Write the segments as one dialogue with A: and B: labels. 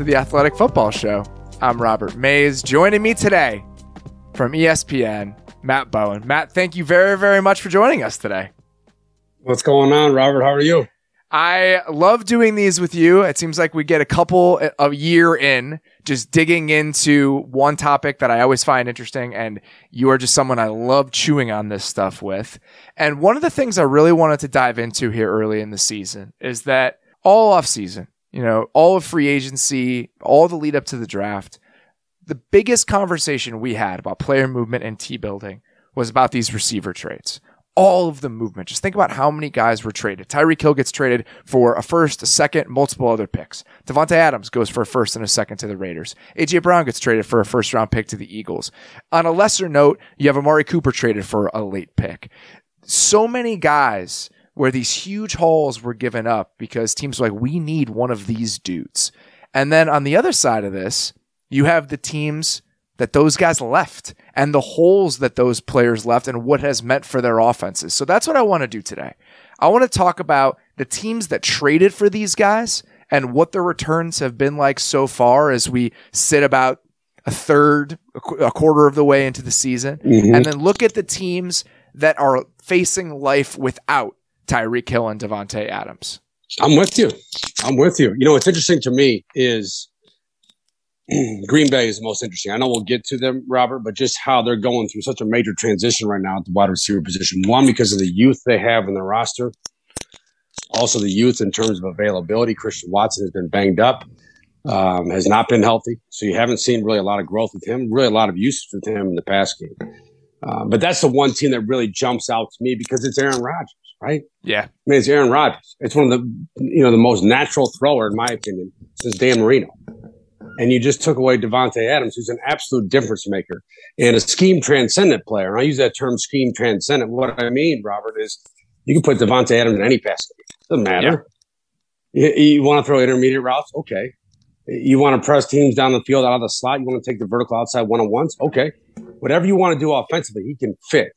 A: to the Athletic Football Show. I'm Robert Mays. Joining me today from ESPN, Matt Bowen. Matt, thank you very, very much for joining us today.
B: What's going on, Robert? How are you?
A: I love doing these with you. It seems like we get a couple a year in just digging into one topic that I always find interesting. And you are just someone I love chewing on this stuff with. And one of the things I really wanted to dive into here early in the season is that all off season, you know, all of free agency, all the lead up to the draft, the biggest conversation we had about player movement and T building was about these receiver trades all of the movement. Just think about how many guys were traded. Tyreek Hill gets traded for a first, a second, multiple other picks. Davante Adams goes for a first and a second to the Raiders. AJ Brown gets traded for a first round pick to the Eagles. On a lesser note, you have Amari Cooper traded for a late pick. So many guys where these huge hauls were given up because teams were like, we need one of these dudes. And then on the other side of this, you have the teams that those guys left and the holes that those players left and what has meant for their offenses. So that's what I want to do today. I want to talk about the teams that traded for these guys and what the returns have been like so far as we sit about a third, a quarter of the way into the season,
B: Mhm.
A: and then look at the teams that are facing life without Tyreek Hill and Davante Adams.
B: I'm with you. I'm with you. You know, what's interesting to me is Green Bay is the most interesting. I know we'll get to them, Robert, but just how they're going through such a major transition right now at the wide receiver position. One, because of the youth they have in their roster. Also, the youth in terms of availability. Christian Watson has been banged up, um, has not been healthy. So you haven't seen really a lot of growth with him, really a lot of usage with him in the past game. Uh, but that's the one team that really jumps out to me because it's Aaron Rodgers, right?
A: Yeah.
B: I mean, it's Aaron Rodgers. It's one of the you know the most natural thrower, in my opinion, since Dan Marino. And you just took away Davante Adams, who's an absolute difference maker and a scheme transcendent player. And I use that term scheme transcendent. What I mean, Robert, is you can put Davante Adams in any pass game. Doesn't matter. You, you want to throw intermediate routes? Okay. You want to press teams down the field out of the slot? You want to take the vertical outside one on ones? Okay. Whatever you want to do offensively, he can fit.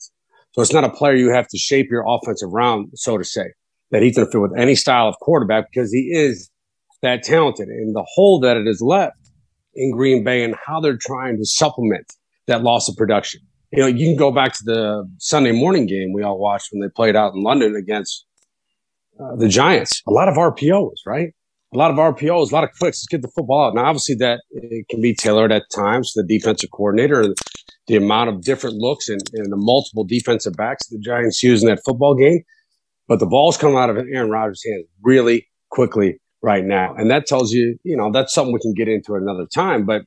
B: So it's not a player you have to shape your offensive round, so to say, that he can fit with any style of quarterback because he is that talented. And the hole that it has left in Green Bay and how they're trying to supplement that loss of production. You know, you can go back to the Sunday morning game we all watched when they played out in London against uh, the Giants. A lot of RPOs, right? A lot of RPOs, a lot of clicks. Let's get the football out. Now, obviously, that it can be tailored at times to the defensive coordinator and the amount of different looks and, and the multiple defensive backs the Giants use in that football game. But the ball's coming out of Aaron Rodgers' hands really quickly right now. And that tells you, you know, that's something we can get into another time. But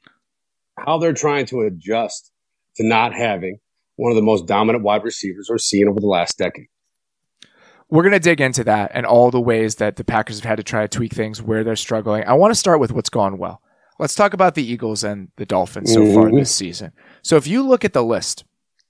B: how they're trying to adjust to not having one of the most dominant wide receivers we're seeing over the last decade.
A: We're going to dig into that and all the ways that the Packers have had to try to tweak things, where they're struggling. I want to start with what's gone well. Let's talk about the Eagles and the Dolphins so mm-hmm. far this season. So if you look at the list,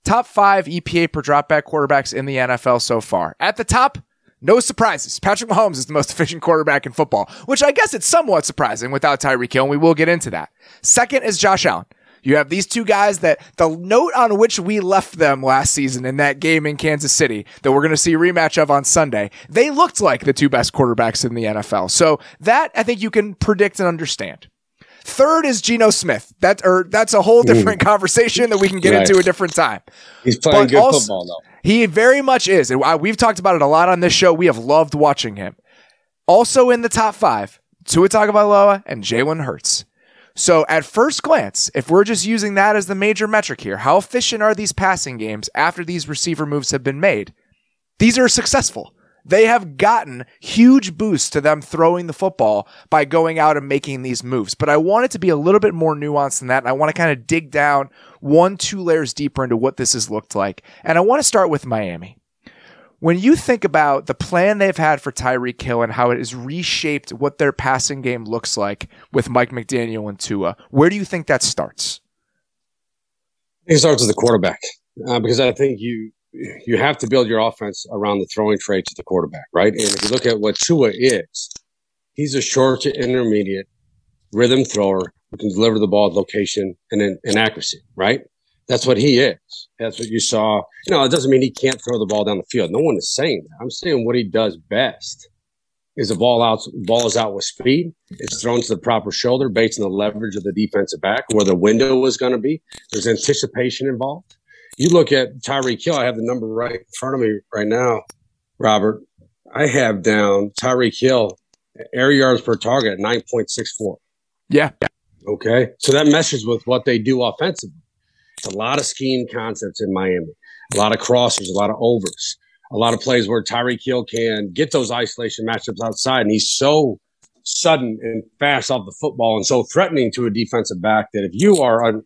A: top five EPA per dropback quarterbacks in the NFL so far. At the top, no surprises. Patrick Mahomes is the most efficient quarterback in football, which I guess it's somewhat surprising without Tyreek Hill, and we will get into that. Second is Josh Allen. You have these two guys that the note on which we left them last season in that game in Kansas City that we're going to see a rematch of on Sunday, they looked like the two best quarterbacks in the NFL. So that I think you can predict and understand. Third is Geno Smith. That or that's a whole different conversation that we can get right. into a different time.
B: He's playing but good also, football though.
A: He very much is, and we've talked about it a lot on this show. We have loved watching him. Also in the top five, Tua Tagovailoa and Jalen Hurts. So at first glance, if we're just using that as the major metric here, how efficient are these passing games after these receiver moves have been made? These are successful. They have gotten huge boosts to them throwing the football by going out and making these moves. But I want it to be a little bit more nuanced than that. And I want to kind of dig down one, two layers deeper into what this has looked like. And I want to start with Miami when you think about the plan they've had for Tyreek Hill and how it has reshaped what their passing game looks like with Mike McDaniel and Tua, where do you think that starts?
B: It starts with the quarterback uh, because I think you you have to build your offense around the throwing traits of the quarterback, right? And if you look at what Tua is, he's a short to intermediate rhythm thrower who can deliver the ball at location and in, in accuracy, right? That's what he is. That's what you saw. You know, it doesn't mean he can't throw the ball down the field. No one is saying that. I'm saying what he does best is the ball out. Ball is out with speed. It's thrown to the proper shoulder based on the leverage of the defensive back, where the window is going to be. There's anticipation involved. You look at Tyreek Hill. I have the number right in front of me right now, Robert. I have down Tyreek Hill air yards per target at 9.64.
A: Yeah.
B: Okay. So that meshes with what they do offensively. It's a lot of scheme concepts in Miami, a lot of crossers, a lot of overs, a lot of plays where Tyreek Hill can get those isolation matchups outside. And he's so sudden and fast off the football and so threatening to a defensive back that if you are an,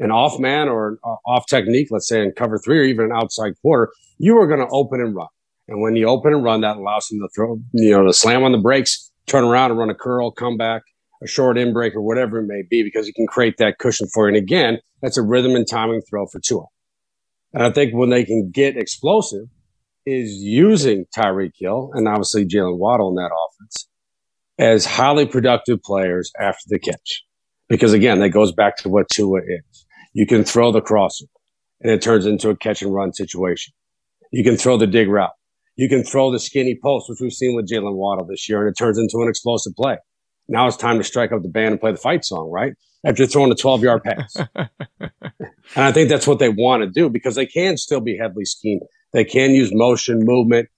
B: an off man or an uh, off technique, let's say in cover three or even an outside quarter, you are going to open and run. And when you open and run, that allows him to throw, you know, to slam on the brakes, turn around and run a curl, come back, a short in break or whatever it may be, because he can create that cushion for you. And again, that's a rhythm and timing throw for Tua. And I think when they can get explosive is using Tyreek Hill and obviously Jaylen Waddle in that offense as highly productive players after the catch. Because again, that goes back to what Tua is. You can throw the crosser and it turns into a catch and run situation. You can throw the dig route. You can throw the skinny post, which we've seen with Jaylen Waddle this year, and it turns into an explosive play. Now it's time to strike up the band and play the fight song, right? After throwing a 12 yard pass. and I think that's what they want to do because they can still be heavily schemed. They can use motion, movement,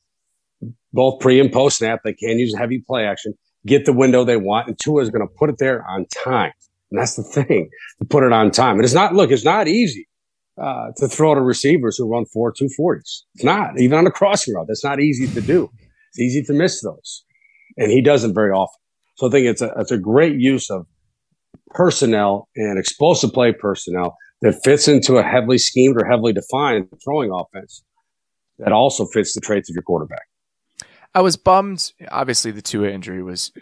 B: both pre and post snap. They can use heavy play action, get the window they want, and Tua is going to put it there on time. And that's the thing to put it on time. And it's not, look, it's not easy uh, to throw to receivers who run four 240s. It's not, even on a crossing route. That's not easy to do. It's easy to miss those. And he doesn't very often. So I think it's a it's a great use of personnel and explosive play personnel that fits into a heavily schemed or heavily defined throwing offense that also fits the traits of your quarterback.
A: I was bummed. Obviously, the Tua injury was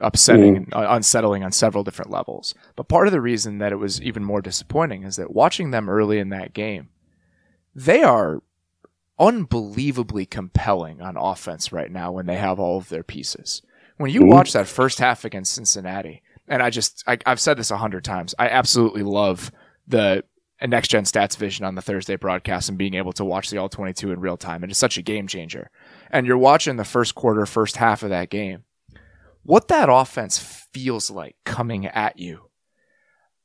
A: upsetting mm. and unsettling on several different levels. But part of the reason that it was even more disappointing is that watching them early in that game, they are unbelievably compelling on offense right now when they have all of their pieces. When you mm-hmm. watch that first half against Cincinnati, and I just I, have said this a hundred times, I absolutely love the next gen stats vision on the Thursday broadcast and being able to watch the all 22 in real time. It is such a game changer. And you're watching the first quarter, first half of that game. what that offense feels like coming at you.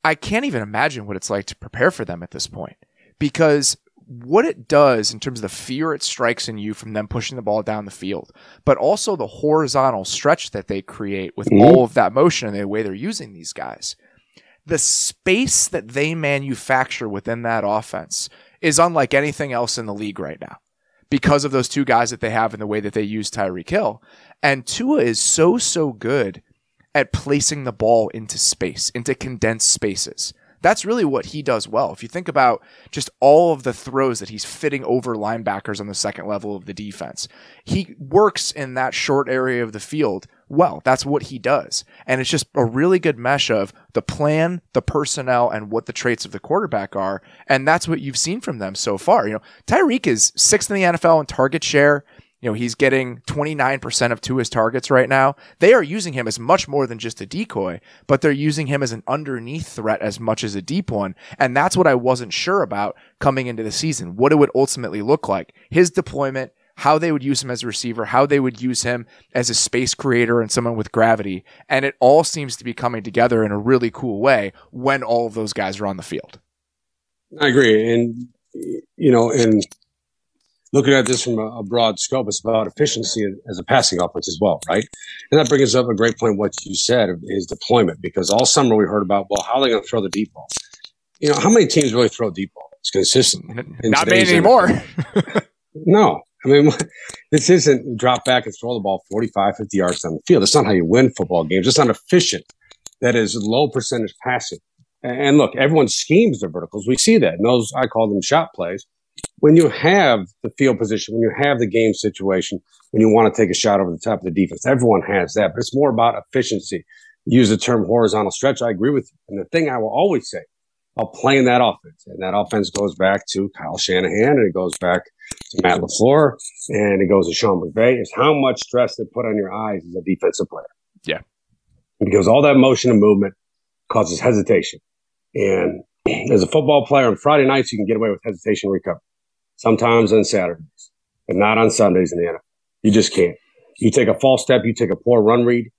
A: I can't even imagine what it's like to prepare for them at this point because what it does in terms of the fear it strikes in you from them pushing the ball down the field, but also the horizontal stretch that they create with mm-hmm. all of that motion and the way they're using these guys. The space that they manufacture within that offense is unlike anything else in the league right now because of those two guys that they have and the way that they use Tyreek Hill. And Tua is so, so good at placing the ball into space, into condensed spaces. That's really what he does well. If you think about just all of the throws that he's fitting over linebackers on the second level of the defense, he works in that short area of the field well. That's what he does. And it's just a really good mesh of the plan, the personnel, and what the traits of the quarterback are. And that's what you've seen from them so far. You know, Tyreek is sixth in the NFL in target share. You know, he's getting 29% of Tua's targets right now. They are using him as much more than just a decoy, but they're using him as an underneath threat as much as a deep one. And that's what I wasn't sure about coming into the season, what it would ultimately look like. His deployment, how they would use him as a receiver, how they would use him as a space creator and someone with gravity. And it all seems to be coming together in a really cool way when all of those guys are on the field.
B: I agree. And, you know, and looking at this from a, a, broad scope, it's about efficiency as a passing offense as well, right? And that brings up a great point. What you said is deployment, because all summer we heard about, well, how are they going to throw the deep ball? You know, how many teams really throw deep ball? It's consistent.
A: Not many anymore.
B: no. I mean, this isn't drop back and throw the ball 45, 50 yards down the field. That's not how you win football games. It's not efficient. That is low percentage passing. And look, everyone schemes their verticals. We see that. And those, I call them shot plays when you have the field position, when you have the game situation, when you want to take a shot over the top of the defense, everyone has that, but it's more about efficiency. Use the term horizontal stretch. I agree with you. And the thing I will always say about playing that offense, and that offense goes back to Kyle Shanahan and it goes back to Matt LaFleur and it goes to Sean McVay is how much stress they put on your eyes as a defensive player.
A: Yeah.
B: Because all that motion and movement causes hesitation. And as a football player on Friday nights, you can get away with hesitation recovery sometimes on Saturdays, but not on Sundays in the NFL. You just can't. You take a false step, you take a poor run read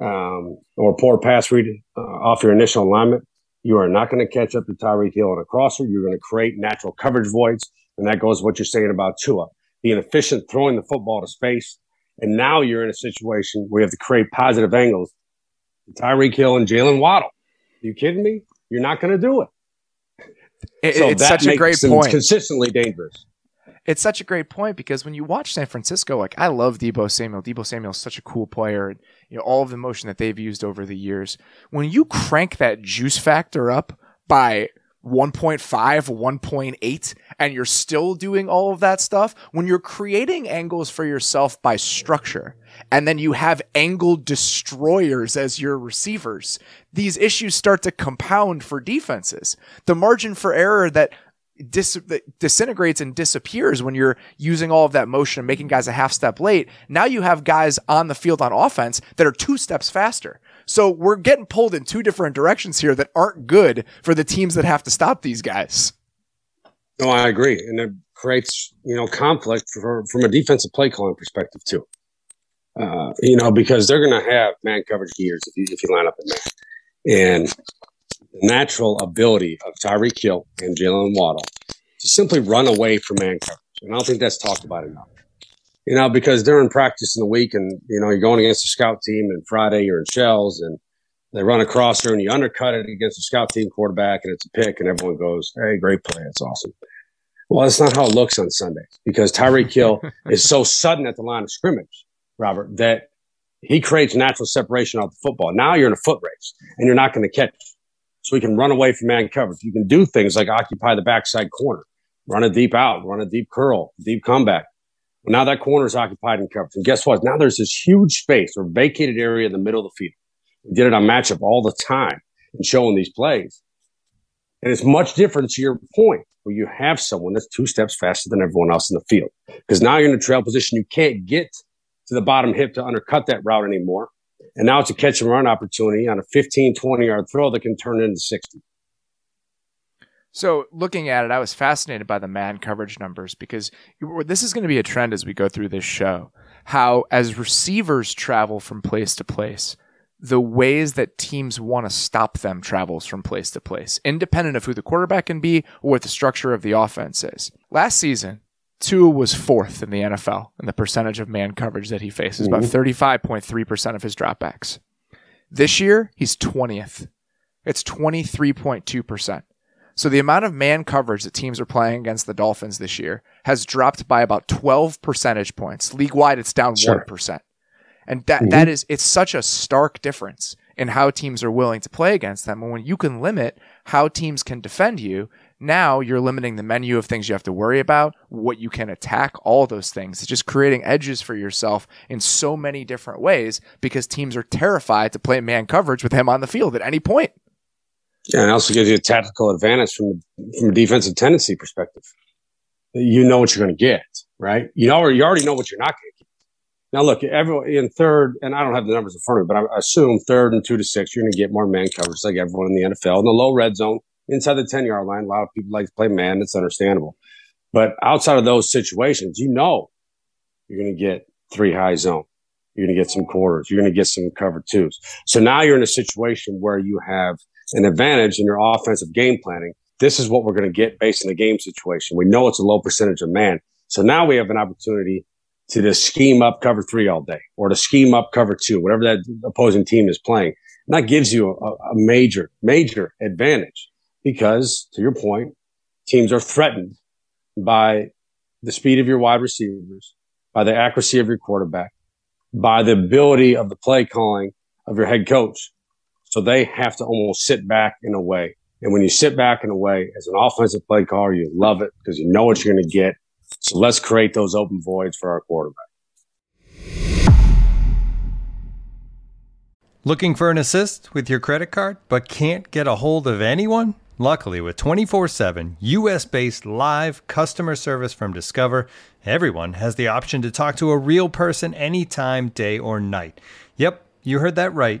B: um, or poor pass read uh, off your initial alignment, you are not going to catch up to Tyreek Hill on a crosser. You're going to create natural coverage voids. And that goes what you're saying about Tua being efficient, throwing the football to space. And now you're in a situation where you have to create positive angles. Tyreek Hill and Jaylen Waddle. You kidding me? You're not going to do it.
A: It, so it's such a great point.
B: Consistently dangerous.
A: It's such a great point because when you watch San Francisco, like I love Deebo Samuel. Deebo Samuel is such a cool player. And, you know all of the motion that they've used over the years. When you crank that juice factor up by 1.5, 1.8, and you're still doing all of that stuff, when you're creating angles for yourself by structure, and then you have angle destroyers as your receivers, these issues start to compound for defenses. The margin for error that dis- disintegrates and disappears when you're using all of that motion and making guys a half step late. Now you have guys on the field on offense that are two steps faster. So we're getting pulled in two different directions here that aren't good for the teams that have to stop these guys.
B: No, I agree, and it creates you know conflict for, from a defensive play calling perspective too. Uh, you know because they're going to have man coverage gears if you, if you line up in man, and the natural ability of Tyreek Hill and Jaylen Waddle to simply run away from man coverage, and I don't think that's talked about enough you know, because they're in practice in the week and, you know, you're going against a scout team and Friday you're in shells and they run across there and you undercut it against a scout team quarterback and it's a pick and everyone goes, Hey, great play. That's awesome. Well, that's not how it looks on Sundays because Tyreek Hill is so sudden at the line of scrimmage, Robert, that he creates natural separation off the football. Now you're in a foot race and you're not going to catch. So he can run away from man coverage. You can do things like occupy the backside corner, run a deep out, run a deep curl, deep comeback now that corner is occupied and covered. And guess what? Now there's this huge space or vacated area in the middle of the field. We did it on matchup all the time and showing these plays. And it's much different to your point where you have someone that's two steps faster than everyone else in the field. Because now you're in a trail position. You can't get to the bottom hip to undercut that route anymore. And now it's a catch and run opportunity on a 15, 20 yard throw that can turn into 60.
A: So looking at it, I was fascinated by the man coverage numbers because this is going to be a trend as we go through this show. how as receivers travel from place to place, the ways that teams want to stop them travels from place to place, independent of who the quarterback can be or what the structure of the offense is. Last season, Tua was fourth in the NFL in the percentage of man coverage that he faces, about 35.3% of his dropbacks. This year, he's 20th. It's 23.2%. So the amount of man coverage that teams are playing against the Dolphins this year has dropped by about 12 percentage points. League wide, it's down
B: Sure.
A: 1%. And that, that is, it's such a stark difference in how teams are willing to play against them. And when you can limit how teams can defend you, now you're limiting the menu of things you have to worry about, what you can attack, all those things. It's just creating edges for yourself in so many different ways because teams are terrified to play man coverage with him on the field at any point.
B: Yeah, and also gives you a tactical advantage from from a defensive tendency perspective. You know what you're going to get, right? You know, or you already know what you're not going to get. Now, look, everyone in third, and I don't have the numbers in front of me, but I assume third and two to six, you're going to get more man coverage like everyone in the NFL. In the low red zone, inside the 10 yard line, a lot of people like to play man. It's understandable. But outside of those situations, you know you're going to get three high zone. You're going to get some quarters. You're going to get some cover twos. So now you're in a situation where you have an advantage in your offensive game planning. This is what we're going to get based on the game situation. We know it's a low percentage of man. So now we have an opportunity to just scheme up cover three all day or to scheme up cover two, whatever that opposing team is playing. And that gives you a, a major, major advantage because to your point, teams are threatened by the speed of your wide receivers, by the accuracy of your quarterback, by the ability of the play calling of your head coach. So they have to almost sit back in a way. And when you sit back in a way as an offensive play caller, you love it because you know what you're going to get. So let's create those open voids for our quarterback.
C: Looking for an assist with your credit card but can't get a hold of anyone? Luckily, with 24 7 US based live customer service from Discover, everyone has the option to talk to a real person anytime, day or night. Yep, you heard that right.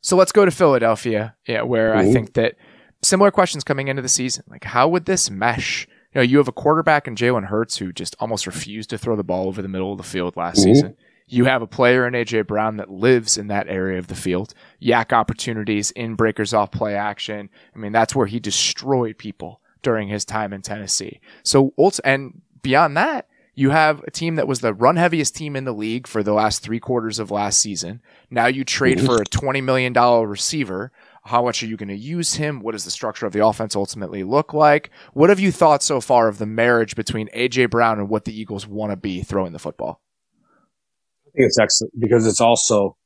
A: So let's go to Philadelphia, yeah, where I think that similar questions coming into the season. Like, how would this mesh? You know, you have a quarterback in Jalen Hurts who just almost refused to throw the ball over the middle of the field last season. You have a player in AJ Brown that lives in that area of the field. YAC opportunities in breakers off play action. I mean, that's where he destroyed people during his time in Tennessee. So, and beyond that, you have a team that was the run heaviest team in the league for the last three quarters of last season. Now you trade for a $20 million receiver. How much are you going to use him? What does the structure of the offense ultimately look like? What have you thought so far of the marriage between AJ Brown and what the Eagles want to be throwing the football?
B: I think it's excellent because it's also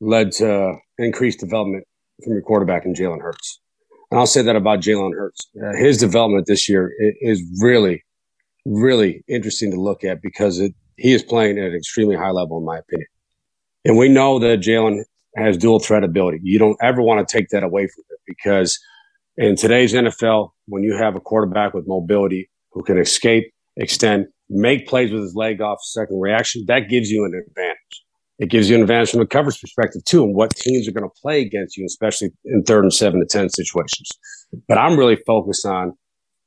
B: led to increased development from your quarterback in Jalen Hurts. And I'll say that about Jalen Hurts. Uh, his development this year is really, really interesting to look at because it, he is playing at an extremely high level, in my opinion. And we know that Jalen has dual threat ability. You don't ever want to take that away from him because in today's NFL, when you have a quarterback with mobility who can escape, extend, make plays with his leg off second reaction, that gives you an advantage. It gives you an advantage from a coverage perspective too, and what teams are going to play against you, especially in third and seven to ten situations. But I'm really focused on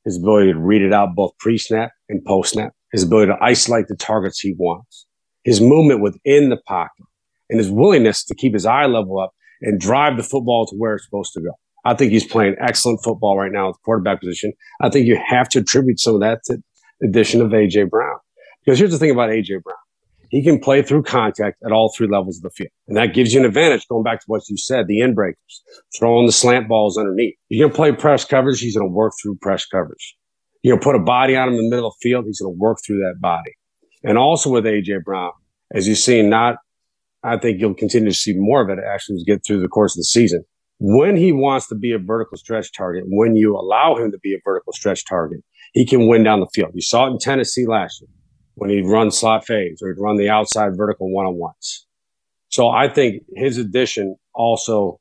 B: his ability to read it out both pre-snap and post-snap, his ability to isolate the targets he wants, his movement within the pocket, and his willingness to keep his eye level up and drive the football to where it's supposed to go. I think he's playing excellent football right now at the quarterback position. I think you have to attribute some of that to the addition of AJ Brown. Because here's the thing about AJ Brown. He can play through contact at all three levels of the field. And that gives you an advantage going back to what you said, the end breakers, throwing the slant balls underneath. You're going to play press coverage. He's going to work through press coverage. You're going to put a body on him in the middle of the field. He's going to work through that body. And also with AJ Brown, as you've seen, not, I think you'll continue to see more of it actually get through the course of the season. When he wants to be a vertical stretch target, when you allow him to be a vertical stretch target, he can win down the field. You saw it in Tennessee last year when he'd run slot fades or he'd run the outside vertical one on ones. So I think his addition also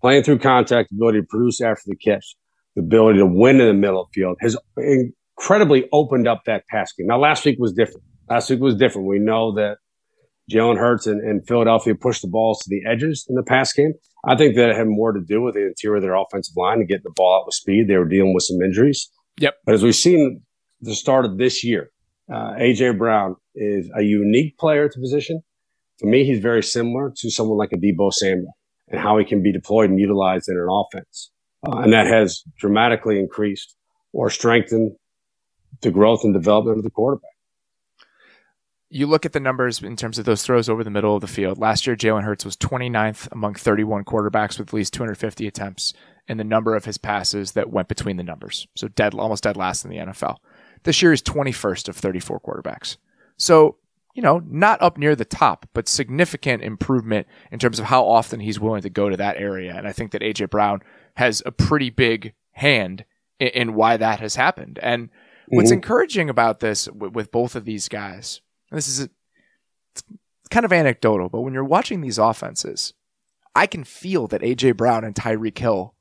B: playing through contact, ability to produce after the catch, the ability to win in the middle of the field has incredibly opened up that pass game. Now, last week was different. Last week was different. We know that Jalen Hurts and, and Philadelphia pushed the balls to the edges in the pass game. I think that had more to do with the interior of their offensive line and getting the ball out with speed. They were dealing with some injuries.
A: Yep.
B: But as we've seen the start of this year, uh, AJ Brown is a unique player to position. To me, he's very similar to someone like a Deebo Samuel and how he can be deployed and utilized in an offense. Uh, and that has dramatically increased or strengthened the growth and development of the quarterback.
A: You look at the numbers in terms of those throws over the middle of the field. Last year, Jalen Hurts was 29th among 31 quarterbacks with at least 250 attempts in the number of his passes that went between the numbers. So dead, almost dead last in the NFL. This year is 21st of 34 quarterbacks. So you know, not up near the top, but significant improvement in terms of how often he's willing to go to that area. And I think that AJ Brown has a pretty big hand in, in why that has happened. And mm-hmm. what's encouraging about this w- with both of these guys, this is a, it's kind of anecdotal, but when you're watching these offenses, I can feel that AJ Brown and Tyreek Hill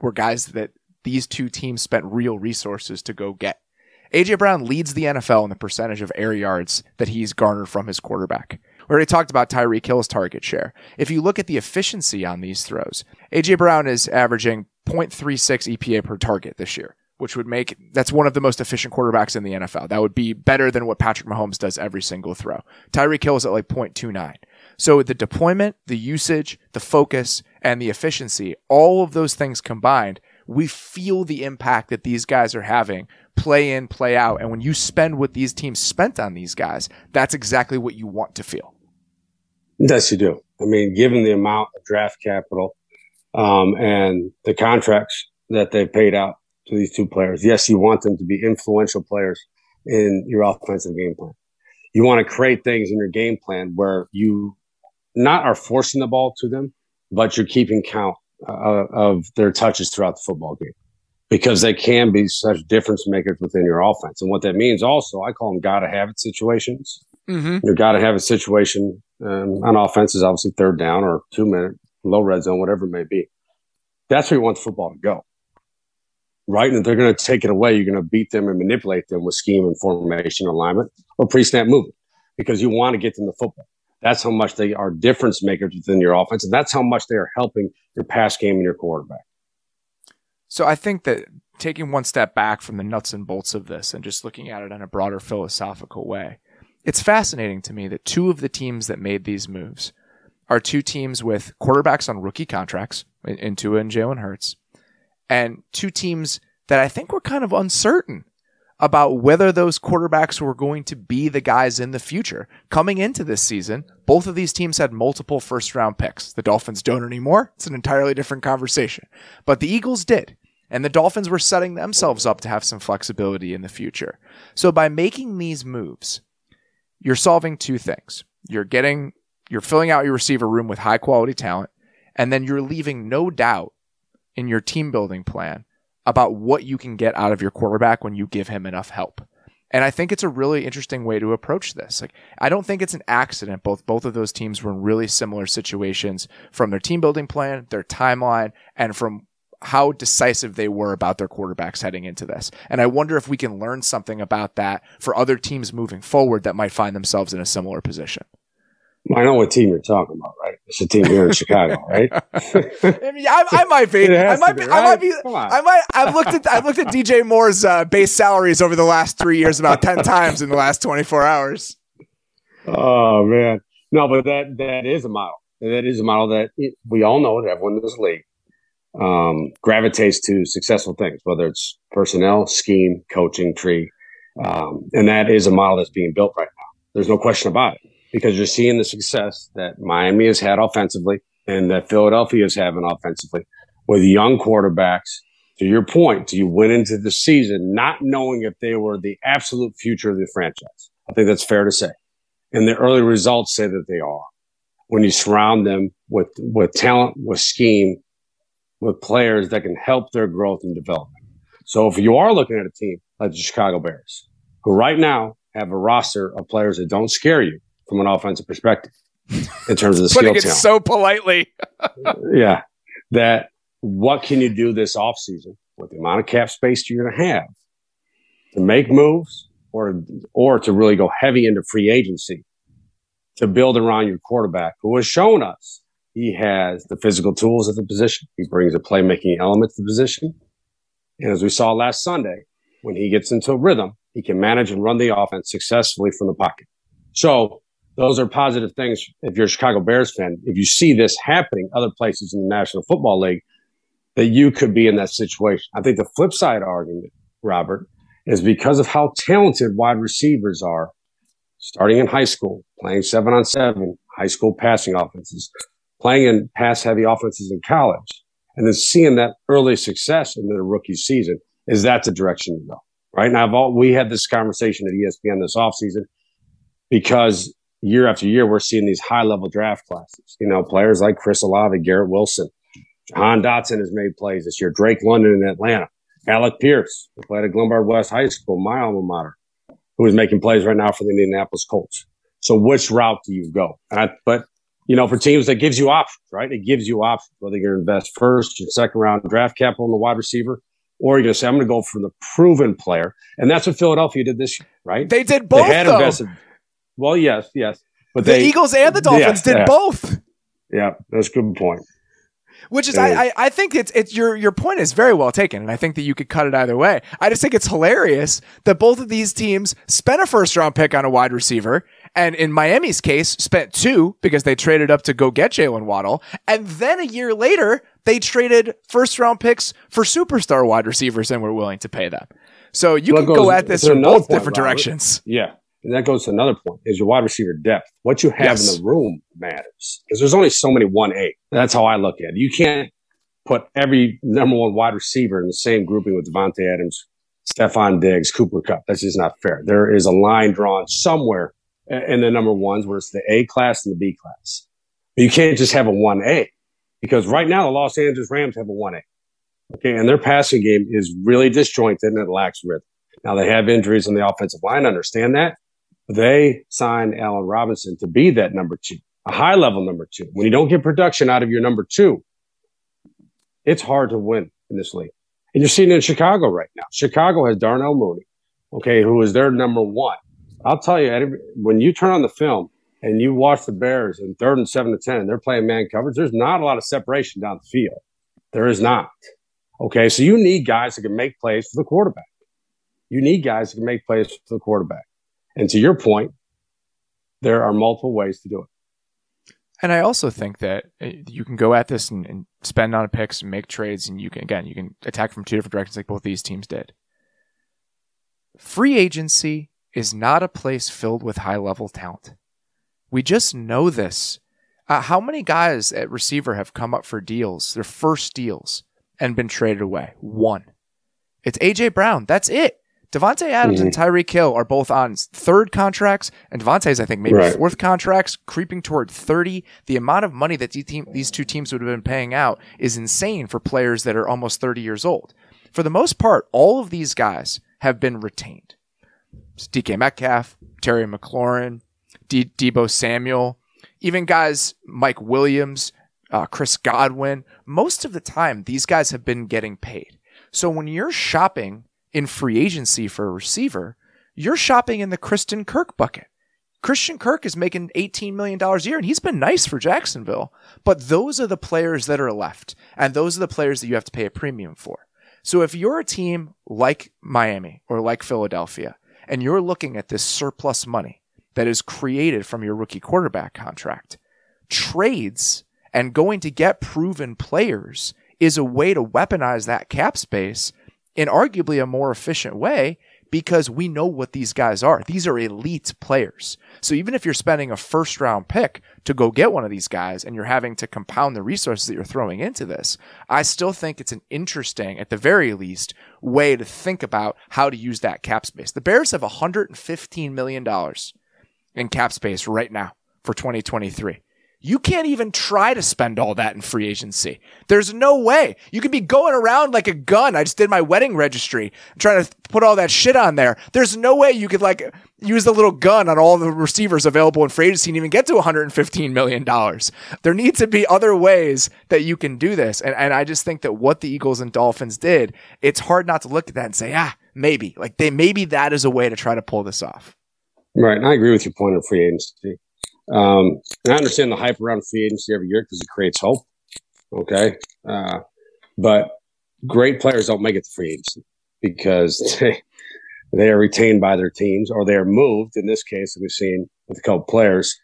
A: were guys that these two teams spent real resources to go get. AJ Brown leads the NFL in the percentage of air yards that he's garnered from his quarterback. We already talked about Tyreek Hill's target share. If you look at the efficiency on these throws, AJ Brown is averaging 0.36 EPA per target this year, which would make that's one of the most efficient quarterbacks in the NFL. That would be better than what Patrick Mahomes does every single throw. Tyreek Hill is at like 0.29. So the deployment, the usage, the focus, and the efficiency, all of those things combined, we feel the impact that these guys are having play in, play out. And when you spend what these teams spent on these guys, that's exactly what you want to feel.
B: Yes, you do. I mean, given the amount of draft capital um, and the contracts that they've paid out to these two players, yes, you want them to be influential players in your offensive game plan. You want to create things in your game plan where you not are forcing the ball to them, but you're keeping count uh, of their touches throughout the football game because they can be such difference makers within your offense. And what that means also, I call them gotta have it situations. Mm-hmm. You gotta have a situation um, on offense is obviously third down or two minute, low red zone, whatever it may be. That's where you want the football to go. Right? And if they're going to take it away, you're going to beat them and manipulate them with scheme and formation alignment or pre snap movement because you want to get them the football. That's how much they are difference makers within your offense. And that's how much they are helping your pass game and your quarterback.
A: So I think that taking one step back from the nuts and bolts of this and just looking at it in a broader philosophical way, it's fascinating to me that two of the teams that made these moves are two teams with quarterbacks on rookie contracts in Tua and Jalen Hurts, and two teams that I think were kind of uncertain about whether those quarterbacks were going to be the guys in the future. Coming into this season, both of these teams had multiple first round picks. The Dolphins don't anymore. It's an entirely different conversation. But the Eagles did. And the Dolphins were setting themselves up to have some flexibility in the future. So by making these moves, you're solving two things. You're getting, you're filling out your receiver room with high quality talent, and then you're leaving no doubt in your team building plan about what you can get out of your quarterback when you give him enough help. And I think it's a really interesting way to approach this. Like, I don't think it's an accident. Both both of those teams were in really similar situations from their team building plan, their timeline, and from how decisive they were about their quarterbacks heading into this. And I wonder if we can learn something about that for other teams moving forward that might find themselves in a similar position.
B: I know what team you're talking about, right? It's a team here in Chicago, right?
A: I mean, I, I might be. I might be. be right? I might be. I might. I've looked at. I've looked at DJ Moore's uh, base salaries over the last three years about ten times in the last 24 hours.
B: Oh man, no, but that that is a model. That is a model that it, we all know that everyone in this league um, gravitates to successful things, whether it's personnel, scheme, coaching, tree. Um, and that is a model that's being built right now. There's no question about it because you're seeing the success that Miami has had offensively and that Philadelphia is having offensively with young quarterbacks. To your point, you went into the season not knowing if they were the absolute future of the franchise? I think that's fair to say. And the early results say that they are. When you surround them with, with talent, with scheme, with players that can help their growth and development. So if you are looking at a team like the Chicago Bears, who right now have a roster of players that don't scare you from an offensive perspective in terms of the skill talent.
A: so politely.
B: yeah. That what can you do this offseason with the amount of cap space you're going to have to make moves or or to really go heavy into free agency to build around your quarterback who has shown us he has the physical tools at the position. He brings a playmaking element to the position. And as we saw last Sunday, when he gets into a rhythm, he can manage and run the offense successfully from the pocket. So those are positive things. If you're a Chicago Bears fan, if you see this happening other places in the National Football League, that you could be in that situation. I think the flip side argument, Robert, is because of how talented wide receivers are, starting in high school, playing seven on seven, high school passing offenses, playing in pass heavy offenses in college, and then seeing that early success in the rookie season. Is that the direction to go? Right now, we had this conversation at ESPN this offseason because year after year, we're seeing these high level draft classes. You know, players like Chris Olave, Garrett Wilson, Jahan Dotson has made plays this year. Drake London in Atlanta. Alec Pierce, who played at Glenbard West High School, my alma mater, who is making plays right now for the Indianapolis Colts. So which route do you go? I, but you know, for teams that gives you options, right? It gives you options whether you're going to invest first and second round draft capital in the wide receiver, or you're going to say I'm going to go for the proven player, and that's what Philadelphia did this year, right?
A: They did both,
B: They had
A: though.
B: invested. Well, yes, yes, but
A: the
B: they,
A: Eagles and the Dolphins
B: Yeah,
A: did
B: yeah.
A: both.
B: Yeah, that's a good point.
A: Which is, I, I, I think it's, it's your, your point is very well taken, and I think that you could cut it either way. I just think it's hilarious that both of these teams spent a first round pick on a wide receiver, and in Miami's case, spent two because they traded up to go get Jaylen Waddle, and then a year later they traded first round picks for superstar wide receivers and were willing to pay them. So you
B: Well,
A: can
B: it
A: go at this from both
B: point,
A: different
B: Robert.
A: directions.
B: Yeah. And that goes to another point is your wide receiver depth. What you have
A: Yes.
B: in the room matters because there's only so many 1A. That's how I look at it. You can't put every number one wide receiver in the same grouping with Davante Adams, Stefon Diggs, Cooper Kupp. That's just not fair. There is a line drawn somewhere in the number ones where it's the A class and the B class. But you can't just have a 1A because right now the Los Angeles Rams have a 1A. Okay. And their passing game is really disjointed and it lacks rhythm. Now they have injuries on the offensive line. I understand that. They signed Allen Robinson to be that number two, a high level number two. When you don't get production out of your number two, it's hard to win in this league. And you're seeing it in Chicago right now. Chicago has Darnell Mooney, okay, who is their number one. I'll tell you, when you turn on the film and you watch the Bears in third and seven to 10, and they're playing man coverage, there's not a lot of separation down the field. There is not. Okay, so you need guys that can make plays for the quarterback. You need guys that can make plays for the quarterback. And to your point, there are multiple ways to do it.
A: And I also think that uh, you can go at this and, and spend on picks and make trades, and you can again you can attack from two different directions like both these teams did. Free agency is not a place filled with high level talent. We just know this. Uh, how many guys at receiver have come up for deals, their first deals, and been traded away? One. It's AJ Brown. That's it. Davante Adams and Tyreek Hill are both on third contracts, and Davante's, I think, maybe
B: Right.
A: fourth contracts, creeping toward 30. The amount of money that these, team, these two teams would have been paying out is insane for players that are almost 30 years old. For the most part, all of these guys have been retained. It's DK Metcalf, Terry McLaurin, D- Deebo Samuel, even guys Mike Williams, uh, Chris Godwin. Most of the time, these guys have been getting paid. So when you're shopping in free agency for a receiver, you're shopping in the Christian Kirk bucket. Christian Kirk is making $18 million a year, and he's been nice for Jacksonville. But those are the players that are left, and those are the players that you have to pay a premium for. So if you're a team like Miami or like Philadelphia, and you're looking at this surplus money that is created from your rookie quarterback contract, trades and going to get proven players is a way to weaponize that cap space in arguably a more efficient way because we know what these guys are. These are elite players. So even if you're spending a first round pick to go get one of these guys and you're having to compound the resources that you're throwing into this, I still think it's an interesting, at the very least, way to think about how to use that cap space. The Bears have $115 million in cap space right now for 2023. You can't even try to spend all that in free agency. There's no way. You could be going around like a gun. I just did my wedding registry, trying to put all that shit on there. There's no way you could like use the little gun on all the receivers available in free agency and even get to 115 million dollars. There need to be other ways that you can do this. And and I just think that what the Eagles and Dolphins did, it's hard not to look at that and say, ah, maybe. Like they maybe that is a way to try to pull this off.
B: Right. And I agree with your point of free agency. Um, I understand the hype around free agency every year because it creates hope. Okay. Uh, but great players don't make it to free agency because they, they are retained by their teams or they are moved. In this case, we've seen with a couple players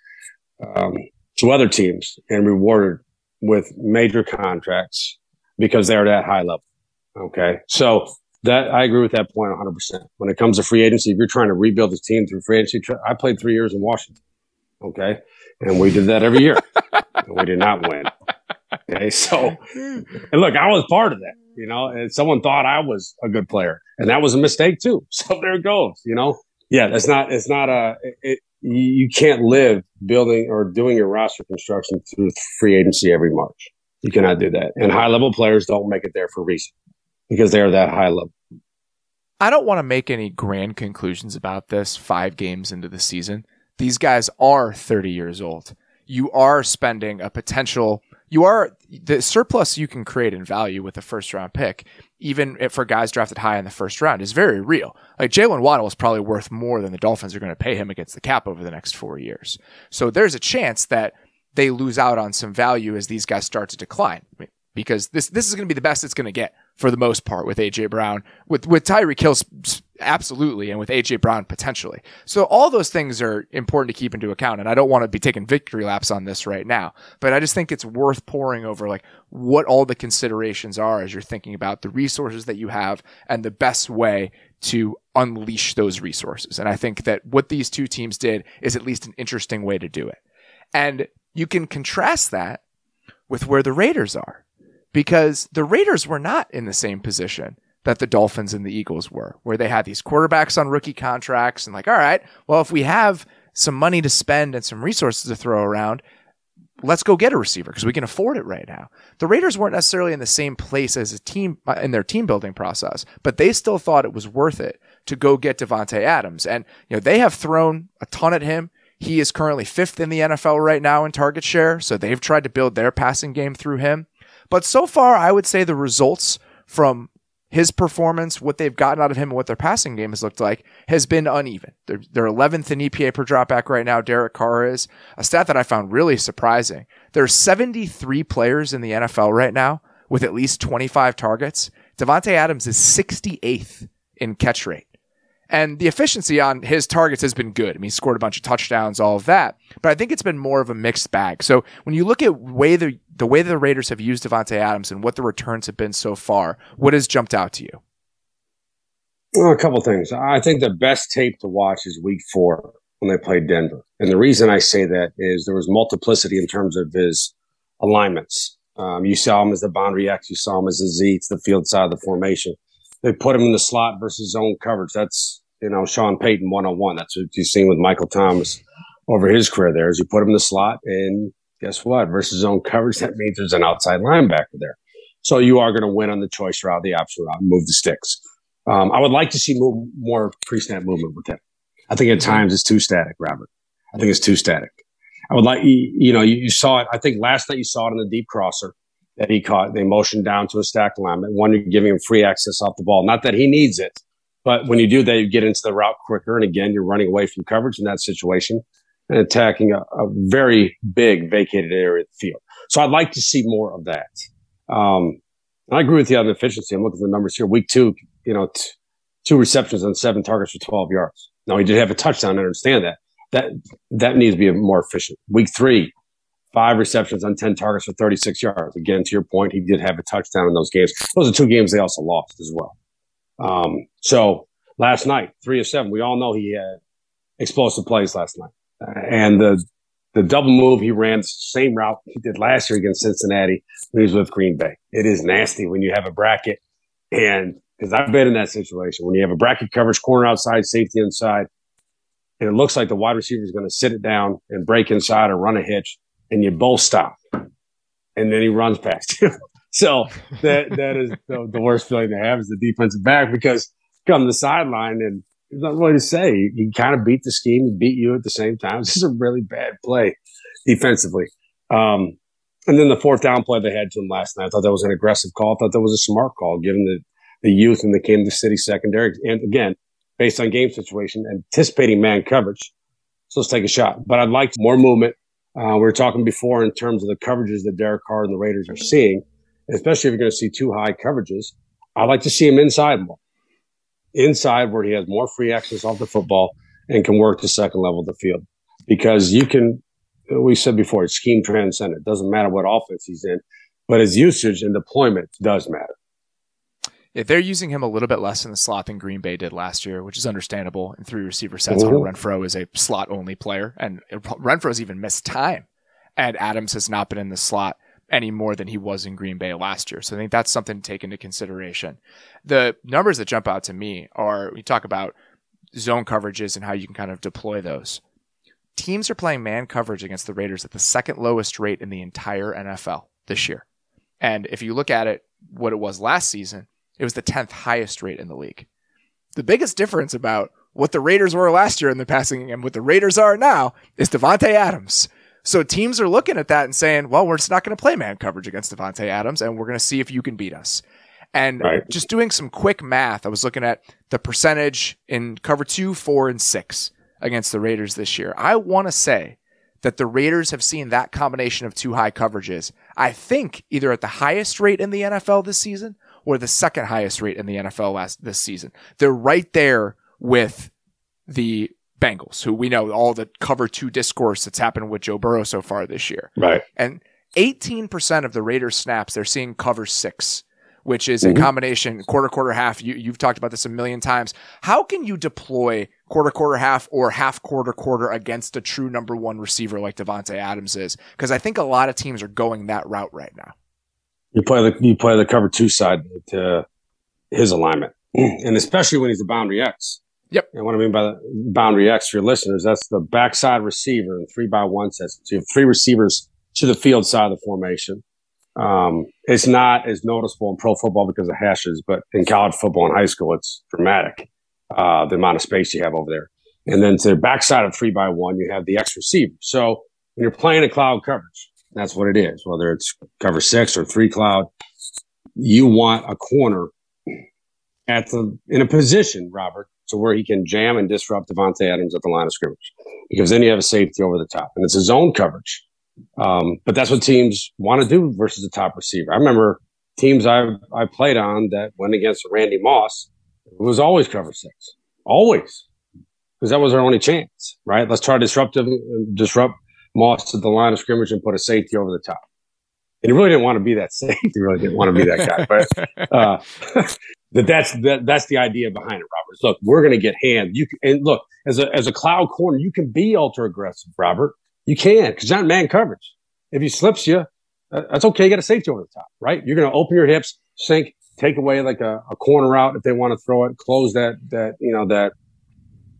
B: um, to other teams and rewarded with major contracts because they're at high level. Okay. So that I agree with that point 100%. When it comes to free agency, if you're trying to rebuild this team through free agency, I played three years in Washington. Okay. And we did that every year. and we did not win. Okay. So, and look, I was part of that, you know, and someone thought I was a good player. And that was a mistake too. So there it goes, you know. Yeah, that's not, it's not a, it, you can't live building or doing your roster construction through free agency every March. You cannot do that. And high level players don't make it there for a reason because they're that high level.
A: I don't want to make any grand conclusions about this five games into the season these guys are 30 years old. You are spending a potential, you are the surplus you can create in value with a first round pick, even for guys drafted high in the first round, is very real. Like Jaylen Waddle is probably worth more than the Dolphins are going to pay him against the cap over the next four years. So there's a chance that they lose out on some value as these guys start to decline. Because this this is going to be the best it's going to get for the most part with AJ Brown, with with Tyreek Hill absolutely, and with AJ Brown potentially. So all those things are important to keep into account. And I don't want to be taking victory laps on this right now, but I just think it's worth pouring over like what all the considerations are as you're thinking about the resources that you have and the best way to unleash those resources. And I think that what these two teams did is at least an interesting way to do it. And you can contrast that with where the Raiders are because the Raiders were not in the same position that the Dolphins and the Eagles were, where they had these quarterbacks on rookie contracts and like, all right, well, if we have some money to spend and some resources to throw around, let's go get a receiver because we can afford it right now. The Raiders weren't necessarily in the same place as a team uh, in their team building process, but they still thought it was worth it to go get Davante Adams. And, you know, they have thrown a ton at him. He is currently fifth in the NFL right now in target share. So they've tried to build their passing game through him. But so far, I would say the results from his performance, what they've gotten out of him, and what their passing game has looked like, has been uneven. They're, they're 11th in EPA per dropback right now. Derek Carr is a stat that I found really surprising. There are 73 players in the NFL right now with at least 25 targets. Davante Adams is 68th in catch rate. And the efficiency on his targets has been good. I mean, he scored a bunch of touchdowns, all of that. But I think it's been more of a mixed bag. So when you look at way the the way the Raiders have used Davante Adams and what the returns have been so far, what has jumped out to you?
B: Well, a couple things. I think the best tape to watch is Week Four when they played Denver, and the reason I say that is there was multiplicity in terms of his alignments. Um, you saw him as the boundary X, you saw him as a Z. It's the field side of the formation. They put him in the slot versus zone coverage. That's you know, Sean Payton one on one. That's what you've seen with Michael Thomas over his career there is you put him in the slot and guess what? Versus zone coverage, that means there's an outside linebacker there. So you are going to win on the choice route, the option route, move the sticks. Um, I would like to see move, more pre-snap movement with him. I think at mm-hmm. times it's too static, Robert. I think it's too static. I would like, you, you know, you, you, saw it. I think last night you saw it in the deep crosser that he caught. They motioned down to a stack alignment. One, you're giving him free access off the ball. Not that he needs it, but when you do that, you get into the route quicker. And again, you're running away from coverage in that situation and attacking a, a very big vacated area of the field. So I'd like to see more of that. Um, I agree with you on efficiency. I'm looking at the numbers here. Week two, you know, t- two receptions on seven targets for 12 yards. Now he did have a touchdown. I understand that. That that needs to be more efficient. Week three, five receptions on 10 targets for 36 yards. Again, to your point, he did have a touchdown in those games. Those are two games they also lost as well. Um, so last night, three of seven. We all know he had explosive plays last night, and the the double move he ran, same route he did last year against Cincinnati when he was with Green Bay. It is nasty when you have a bracket, and because I've been in that situation when you have a bracket coverage, corner outside, safety inside. and it looks like the wide receiver is going to sit it down and break inside or run a hitch, and you both stop, and then he runs past you. so that that is the, the, worst feeling to have is the defensive back because come the sideline and there's nothing really to say. He kind of beat the scheme, and beat you at the same time. This is a really bad play defensively. Um, and then the fourth down play they had to him last night, I thought that was an aggressive call. I thought that was a smart call given the the youth in the Kansas City secondary. And again, based on game situation, anticipating man coverage. So let's take a shot. But I'd like more movement. Uh, we were talking before in terms of the coverages that Derek Carr and the Raiders are seeing, especially if you're going to see two high coverages. I like to see him inside more, inside where he has more free access off the football and can work the second level of the field. Because you can, we said before, it's scheme transcendent. It doesn't matter what offense he's in, but his usage and deployment does matter
A: if they're using him a little bit less in the slot than Green Bay did last year, which is understandable in three receiver sets. Hunter mm-hmm. Renfrow is a slot only player, and Renfrow's even missed time, and Adams has not been in the slot any more than he was in Green Bay last year. So I think that's something to take into consideration. The numbers that jump out to me are we talk about zone coverages and how you can kind of deploy those. Teams are playing man coverage against the Raiders at the second lowest rate in the entire NFL this year. And if you look at it, what it was last season, it was the 10th highest rate in the league. The biggest difference about what the Raiders were last year in the passing and what the Raiders are now is Davante Adams. So teams are looking at that and saying, well, we're just not going to play man coverage against Davante Adams and we're going to see if you can beat us. And right. just doing some quick math, I was looking at the percentage in cover two, four, and six against the Raiders this year. I want to say that the Raiders have seen that combination of two high coverages, I think either at the highest rate in the NFL this season or the second highest rate in the NFL last this season. They're right there with the Bengals, who we know all the cover two discourse that's happened with Joe Burrow so far this year.
B: Right.
A: And 18% of the Raiders snaps, they're seeing cover six, which is mm-hmm. a combination quarter, quarter, half. You, you've talked about this a million times. How can you deploy quarter, quarter, half or half quarter, quarter against a true number one receiver like Davante Adams is? Because I think a lot of teams are going that route right now.
B: You play the you play the cover two side to his alignment, and especially when he's a boundary X.
A: Yep.
B: And what I mean by the boundary X for your listeners, that's the backside receiver in three by one sets. So you have three receivers to the field side of the formation. Um, it's not as noticeable in pro football because of hashes, but in college football and high school, it's dramatic. Uh, the amount of space you have over there. And then to the backside of three by one, you have the X receiver. So when you're playing a cloud coverage, that's what it is, whether it's cover six or three cloud. You want a corner at the in a position, Robert, to where he can jam and disrupt Davante Adams at the line of scrimmage, because then you have a safety over the top, and it's a zone coverage. Um, but that's what teams want to do versus a top receiver. I remember teams I I played on that went against Randy Moss. It was always cover six, always, because that was our only chance, right? Let's try to disrupt disrupt Moss to the line of scrimmage and put a safety over the top. And he really didn't want to be that safety. he really didn't want to be that guy. But uh, that that's that, that's the idea behind it, Robert. Look, we're going to get hand. You can, and look as a as a cloud corner, you can be ultra aggressive, Robert. You can because not man coverage. If he slips you, uh, that's okay. You got a safety over the top, right? You're going to open your hips, sink, take away like a, a corner out if they want to throw it, close that that you know that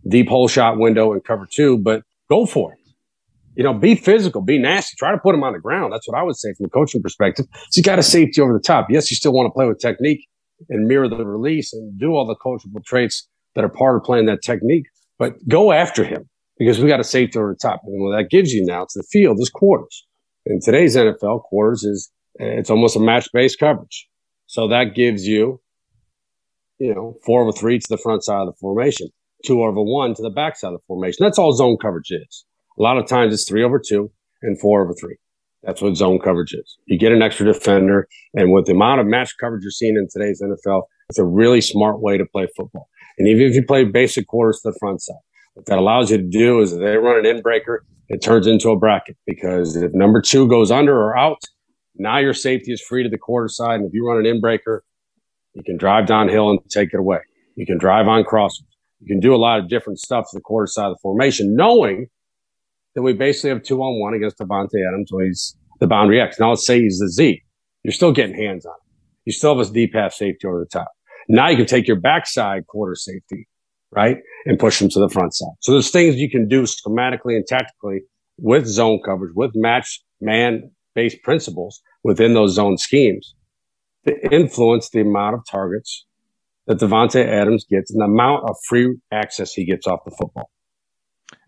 B: deep hole shot window and cover two, but go for it you know, be physical, be nasty, try to put him on the ground. That's what I would say from a coaching perspective. So you got a safety over the top. Yes, you still want to play with technique and mirror the release and do all the coachable traits that are part of playing that technique, but go after him because we got a safety over the top. And what that gives you now to the field is quarters. In today's NFL, quarters is it's almost a match based coverage. So that gives you, you know, four over three to the front side of the formation, two over one to the back side of the formation. That's all zone coverage is. A lot of times it's three over two and four over three. That's what zone coverage is. You get an extra defender, and with the amount of match coverage you're seeing in today's NFL, it's a really smart way to play football. And even if you play basic quarters to the front side, what that allows you to do is if they run an in breaker, it turns into a bracket because if number two goes under or out, now your safety is free to the quarter side. And if you run an in breaker, you can drive downhill and take it away. You can drive on crossers. You can do a lot of different stuff to the quarter side of the formation, knowing then we basically have two on one against Davante Adams when he's the boundary X. Now let's say he's the Z. You're still getting hands on him. You still have a deep half safety over the top. Now you can take your backside quarter safety right? And push them to the front side. So there's things you can do schematically and tactically with zone coverage, with match man based principles within those zone schemes to influence the amount of targets that Davante Adams gets and the amount of free access he gets off the football.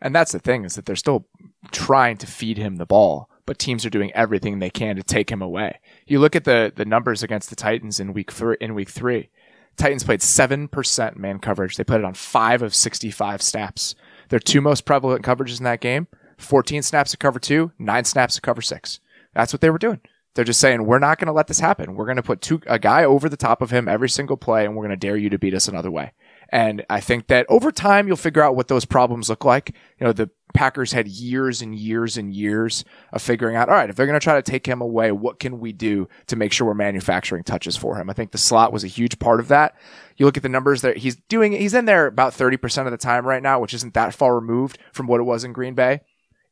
A: And that's the thing is that they're still trying to feed him the ball, but teams are doing everything they can to take him away. You look at the the numbers against the Titans in week three. In week three, Titans played seven percent man coverage. They played it on five of sixty-five snaps. Their two most prevalent coverages in that game: fourteen snaps to cover two, nine snaps to cover six. That's what they were doing. They're just saying we're not going to let this happen. We're going to put two a guy over the top of him every single play, and we're going to dare you to beat us another way. And I think that over time you'll figure out what those problems look like. You know, the Packers had years and years and years of figuring out, all right, if they're going to try to take him away, what can we do to make sure we're manufacturing touches for him? I think the slot was a huge part of that. You look at the numbers that he's doing, he's in there about 30% of the time right now, which isn't that far removed from what it was in Green Bay.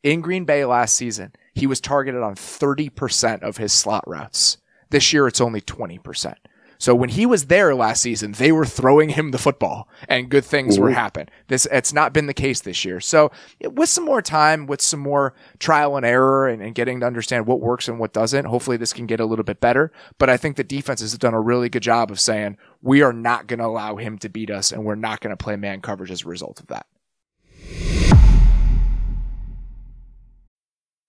A: In Green Bay last season, he was targeted on 30% of his slot routes. This year, it's only 20%. So when he was there last season, they were throwing him the football and good things were happening. This, it's not been the case this year. So with some more time, with some more trial and error and, and getting to understand what works and what doesn't, hopefully this can get a little bit better. But I think the defense has done a really good job of saying, we are not going to allow him to beat us and we're not going to play man coverage as a result of that.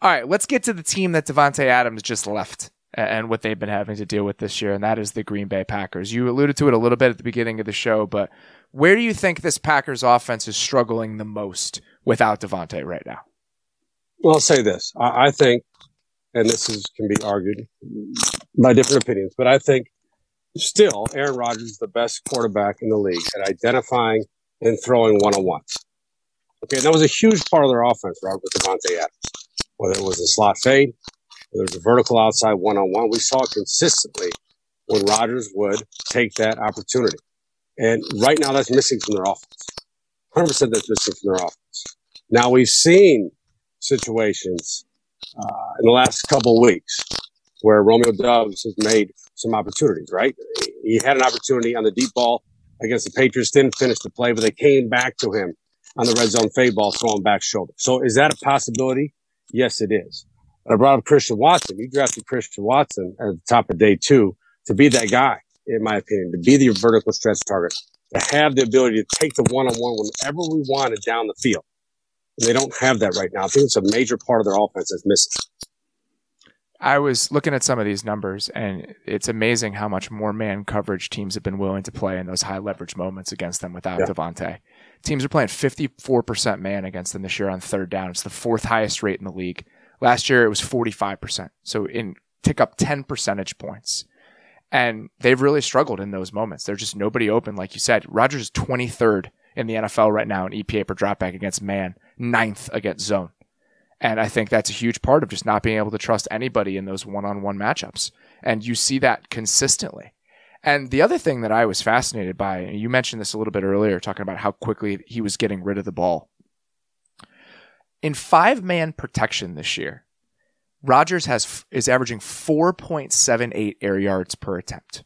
A: All right, let's get to the team that Davante Adams just left and what they've been having to deal with this year, and that is the Green Bay Packers. You alluded to it a little bit at the beginning of the show, but where do you think this Packers offense is struggling the most without Davante right now?
B: Well, I'll say this. I, I think, and this is can be argued by different opinions, but I think still Aaron Rodgers is the best quarterback in the league at identifying and throwing one on ones. Okay, and that was a huge part of their offense, Robert, with Davante Adams whether it was a slot fade, whether it was a vertical outside one on one. We saw consistently when Rodgers would take that opportunity. And right now, that's missing from their offense. 100% that's missing from their offense. Now, we've seen situations uh, in the last couple weeks where Romeo Doubs has made some opportunities, right? He had an opportunity on the deep ball against the Patriots, didn't finish the play, but they came back to him on the red zone fade ball, throwing back shoulder. So is that a possibility? Yes, it is. I brought up Christian Watson. You drafted Christian Watson at the top of day two to be that guy, in my opinion, to be the vertical stretch target, to have the ability to take the one on one whenever we wanted down the field. And they don't have that right now. I think it's a major part of their offense that's missing.
A: I was looking at some of these numbers, and it's amazing how much more man coverage teams have been willing to play in those high leverage moments against them without yeah. Davante. Teams are playing 54% man against them this year on third down. It's the fourth highest rate in the league. Last year it was 45%. So in tick up 10 percentage points. And they've really struggled in those moments. There's just nobody open, like you said. Rodgers is 23rd in the NFL right now in EPA per dropback against man, ninth against zone. And I think that's a huge part of just not being able to trust anybody in those one on one matchups. And you see that consistently. And the other thing that I was fascinated by, you mentioned this a little bit earlier, talking about how quickly he was getting rid of the ball. In five man protection this year, Rodgers has is averaging 4.78 air yards per attempt,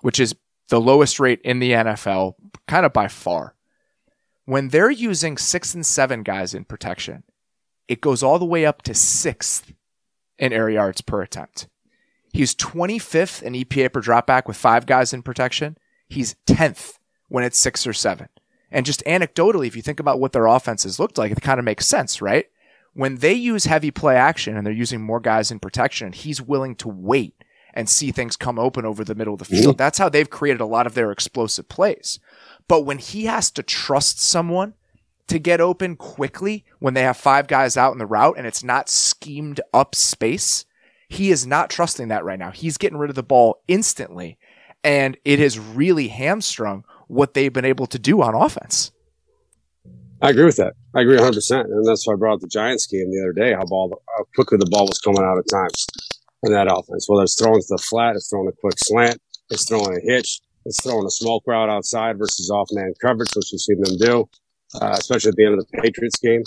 A: which is the lowest rate in the NFL, kind of by far. When they're using six and seven guys in protection, it goes all the way up to sixth in air yards per attempt. He's 25th in EPA per dropback with five guys in protection. He's 10th when it's six or seven. And just anecdotally, if you think about what their offenses looked like, it kind of makes sense, right? When they use heavy play action and they're using more guys in protection, he's willing to wait and see things come open over the middle of the field. Mm-hmm. That's how they've created a lot of their explosive plays. But when he has to trust someone to get open quickly when they have five guys out in the route and it's not schemed up space, he is not trusting that right now. He's getting rid of the ball instantly. And it has really hamstrung what they've been able to do on offense.
B: I agree with that. I agree 100. percent And that's why I brought up the Giants game the other day. How ball, how quickly the ball was coming out at times in that offense. Whether it's throwing to the flat, it's throwing a quick slant, it's throwing a hitch, it's throwing a smoke route outside versus off man coverage, which we've seen them do, uh, especially at the end of the Patriots game.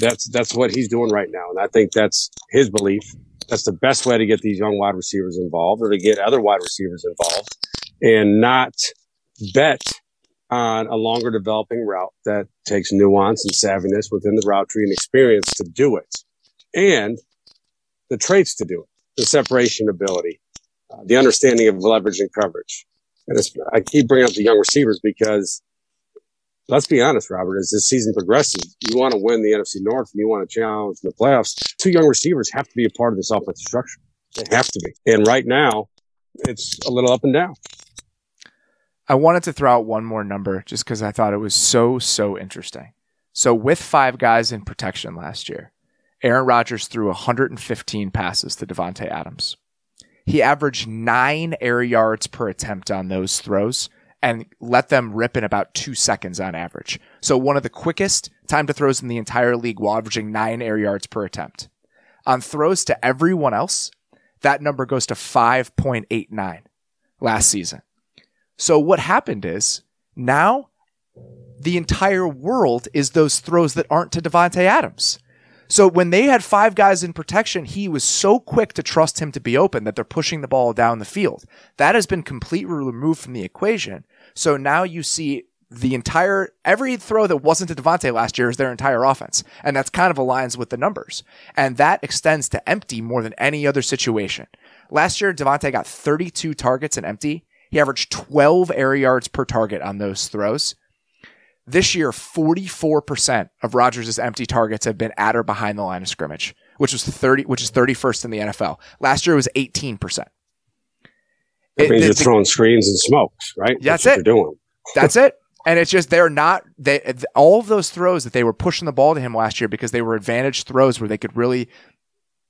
B: That's that's what he's doing right now, and I think that's his belief. That's the best way to get these young wide receivers involved, or to get other wide receivers involved, and not bet on a longer developing route that takes nuance and savviness within the route tree and experience to do it, and the traits to do it, the separation ability, uh, the understanding of leverage and coverage. And I keep bringing up the young receivers because let's be honest, Robert, as this season progresses, you want to win the NFC North and you want to challenge the playoffs. Two young receivers have to be a part of this offensive structure. They have to be. And right now, it's a little up and down.
A: I wanted to throw out one more number just because I thought it was so, so interesting. So, with five guys in protection last year, Aaron Rodgers threw 115 passes to Davante Adams. He averaged nine air yards per attempt on those throws and let them rip in about two seconds on average. So one of the quickest time to throws in the entire league while averaging nine air yards per attempt. On throws to everyone else, that number goes to 5.89 last season. So what happened is now the entire world is those throws that aren't to Davante Adams. So when they had five guys in protection, he was so quick to trust him to be open that they're pushing the ball down the field. That has been completely removed from the equation. So now you see the entire every throw that wasn't to Davante last year is their entire offense. And that's kind of aligns with the numbers. And that extends to empty more than any other situation. Last year, Davante got 32 targets in empty. He averaged 12 air yards per target on those throws. This year, 44% of Rodgers' empty targets have been at or behind the line of scrimmage, which was 30, which is 31st in the NFL. Last year it was 18%.
B: That it, means you're throwing screens and smokes, right?
A: That's, that's it.
B: doing.
A: That's it. And it's just they're not they all of those throws that they were pushing the ball to him last year because they were advantage throws where they could really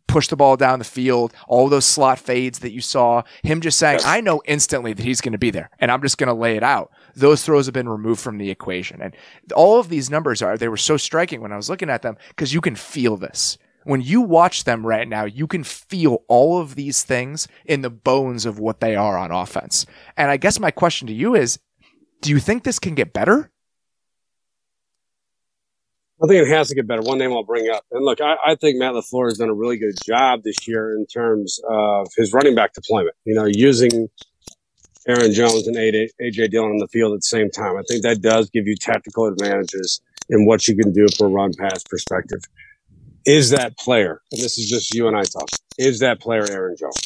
A: push the ball down the field, all those slot fades that you saw, him just saying, I know instantly that he's going to be there and I'm just going to lay it out. Those throws have been removed from the equation. And all of these numbers are, they were so striking when I was looking at them because you can feel this. When you watch them right now, you can feel all of these things in the bones of what they are on offense. And I guess my question to you is, do you think this can get better?
B: I think it has to get better. One name I'll bring up. And look, I, I, think Matt LaFleur has done a really good job this year in terms of his running back deployment. You know, using Aaron Jones and AJ Dillon on the field at the same time. I think that does give you tactical advantages in what you can do from a run pass perspective. Is that player, and this is just you and I talking, is that player Aaron Jones?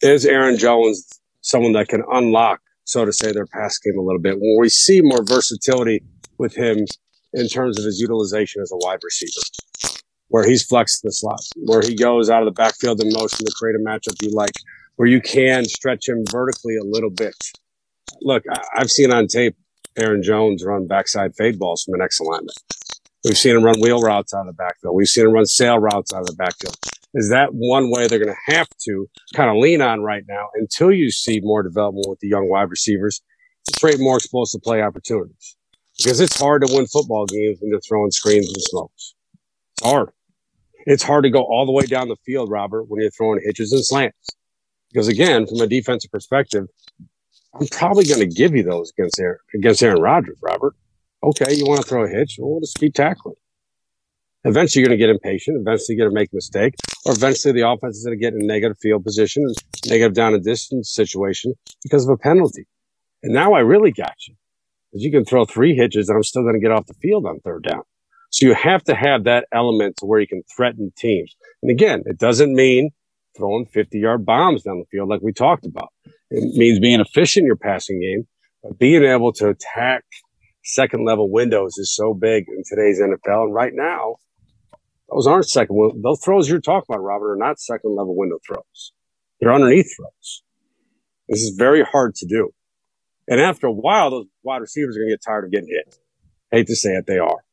B: Is Aaron Jones someone that can unlock, so to say, their pass game a little bit? When we see more versatility with him in terms of his utilization as a wide receiver, where he's flexed the slot, where he goes out of the backfield in motion to create a matchup you like, where you can stretch him vertically a little bit. Look, I've seen on tape Aaron Jones run backside fade balls from an X alignment. We've seen him run wheel routes out of the backfield. We've seen him run sail routes out of the backfield. Is that one way they're going to have to kind of lean on right now until you see more development with the young wide receivers to create more explosive play opportunities? because it's hard to win football games when you're throwing screens and smokes. It's hard. It's hard to go all the way down the field, Robert, when you're throwing hitches and slants. Because again, from a defensive perspective, I'm probably going to give you those against Aaron, against Aaron Rodgers, Robert. Okay, you want to throw a hitch? Well, just keep tackling. Eventually, you're going to get impatient. Eventually, you're going to make a mistake, or eventually, the offense is going to get in a negative field position, negative down and distance situation because of a penalty. And now I really got you because you can throw three hitches and I'm still going to get off the field on third down. So you have to have that element to where you can threaten teams. And again, it doesn't mean throwing 50 yard bombs down the field like we talked about. It means being efficient in your passing game, but being able to attack second level windows is so big in today's NFL. And right now, those aren't second, those throws you're talking about, Robert, are not second level window throws. They're underneath throws. This is very hard to do. And after a while, those wide receivers are going to get tired of getting hit. hate to say it, they are.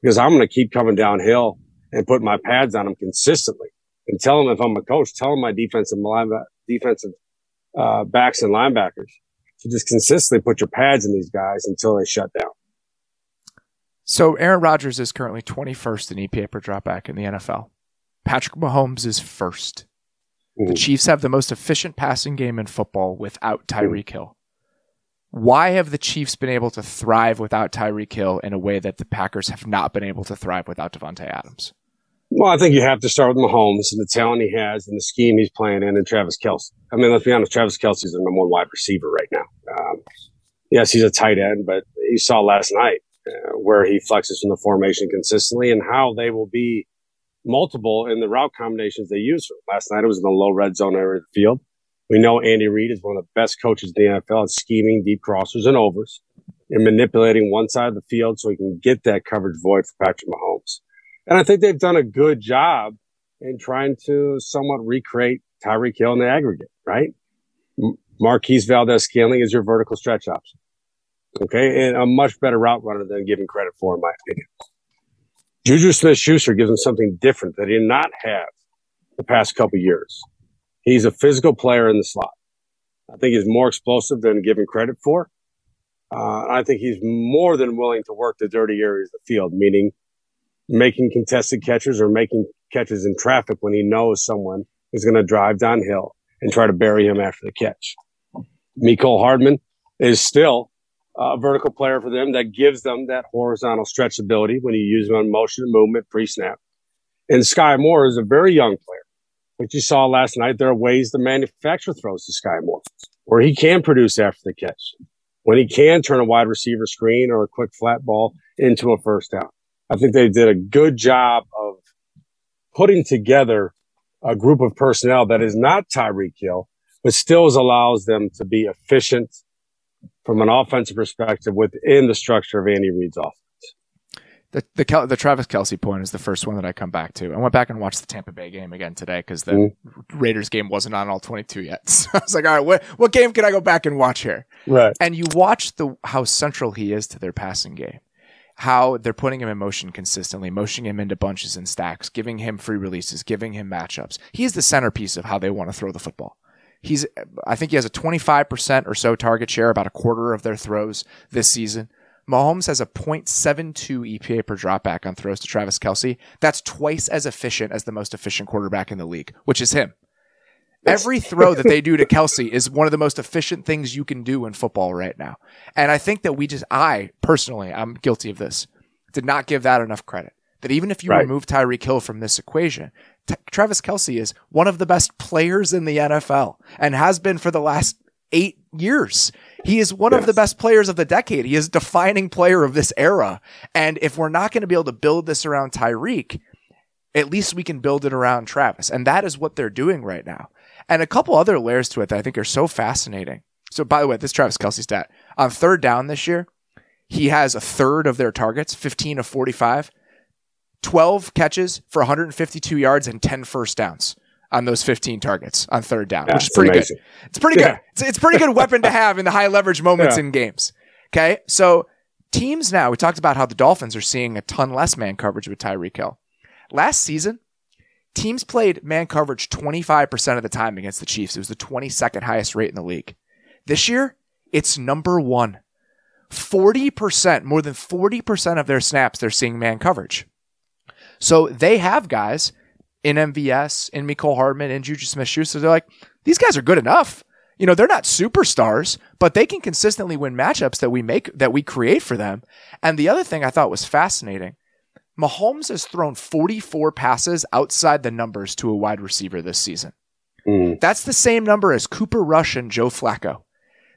B: Because I'm going to keep coming downhill and putting my pads on them consistently and tell them if I'm a coach, tell them my defensive line, defensive uh, backs and linebackers, to just consistently put your pads in these guys until they shut down.
A: So Aaron Rodgers is currently 21st in EPA per dropback in the NFL. Patrick Mahomes is 1st The Chiefs have the most efficient passing game in football without Tyreek Hill. Why have the Chiefs been able to thrive without Tyreek Hill in a way that the Packers have not been able to thrive without Davante Adams?
B: Well, I think you have to start with Mahomes and the talent he has and the scheme he's playing in, and Travis Kelce. I mean, let's be honest, Travis Kelce is the number one wide receiver right now. Um, yes, he's a tight end, but you saw last night uh, where he flexes from the formation consistently and how they will be multiple in the route combinations they use. Last night it was in the low red zone area of the field. We know Andy Reid is one of the best coaches in the NFL at scheming deep crossers and overs and manipulating one side of the field so he can get that coverage void for Patrick Mahomes. And I think they've done a good job in trying to somewhat recreate Tyreek Hill in the aggregate, right? Marquez Valdes-Scantling is your vertical stretch option. Okay. And a much better route runner than given credit for, in my opinion. Juju Smith Schuster gives him something different that he did not have the past couple years. He's a physical player in the slot. I think he's more explosive than given credit for. Uh, I think he's more than willing to work the dirty areas of the field, meaning making contested catches or making catches in traffic when he knows someone is going to drive downhill and try to bury him after the catch. Mecole Hardman is still a vertical player for them that gives them that horizontal stretchability when you use them on motion and movement pre-snap. And Skyy Moore is a very young player. What you saw last night, there are ways to manufacture throws to Skyy Moore where he can produce after the catch, when he can turn a wide receiver screen or a quick flat ball into a first down. I think they did a good job of putting together a group of personnel that is not Tyreek Hill, but still allows them to be efficient from an offensive perspective within the structure of Andy Reid's offense.
A: The, the Kel- the Travis Kelce point is the first one that I come back to. I went back and watched the Tampa Bay game again today because the
B: Mm-hmm.
A: Raiders game wasn't on all 22 yet. So I was like, all right, what, what game can I go back and watch here?
B: Right.
A: And you watch the how central he is to their passing game. How they're putting him in motion consistently, motioning him into bunches and stacks, giving him free releases, giving him matchups. He is the centerpiece of how they want to throw the football. He's, I think he has a 25% or so target share, about a quarter of their throws this season. Mahomes has a 0.72 EPA per dropback on throws to Travis Kelce. That's twice as efficient as the most efficient quarterback in the league, which is him. Every throw that they do to Kelce is one of the most efficient things you can do in football right now. And I think that we just, I personally, I'm guilty of this, did not give that enough credit. That even if you
B: Right.
A: remove Tyreek Hill from this equation, T- Travis Kelce is one of the best players in the NFL and has been for the last eight years. He is one of the best players of the decade. He is a defining player of this era. And if we're not going to be able to build this around Tyreek, at least we can build it around Travis. And that is what they're doing right now. And a couple other layers to it that I think are so fascinating. So, by the way, this Travis Kelce stat on third down this year, he has a third of their targets, 15 of 45, 12 catches for 152 yards and 10 first downs on those 15 targets on third down, which
B: That's
A: is pretty
B: amazing.
A: good. It's pretty
B: Yeah.
A: good. It's, it's a pretty good weapon to have in the high leverage moments
B: Yeah.
A: in games. Okay. So teams now, we talked about how the Dolphins are seeing a ton less man coverage with Tyreek Hill. Last season, teams played man coverage 25% of the time against the Chiefs. It was the 22nd highest rate in the league. This year, it's number one. 40%, more than 40% of their snaps, they're seeing man coverage. So they have guys in MVS, in Mecole Hardman, in Juju Smith Schuster. They're like, these guys are good enough. You know, they're not superstars, but they can consistently win matchups that we make, that we create for them. And the other thing I thought was fascinating Mahomes has thrown 44 passes outside the numbers to a wide receiver this season.
B: Mm.
A: That's the same number as Cooper Rush and Joe Flacco.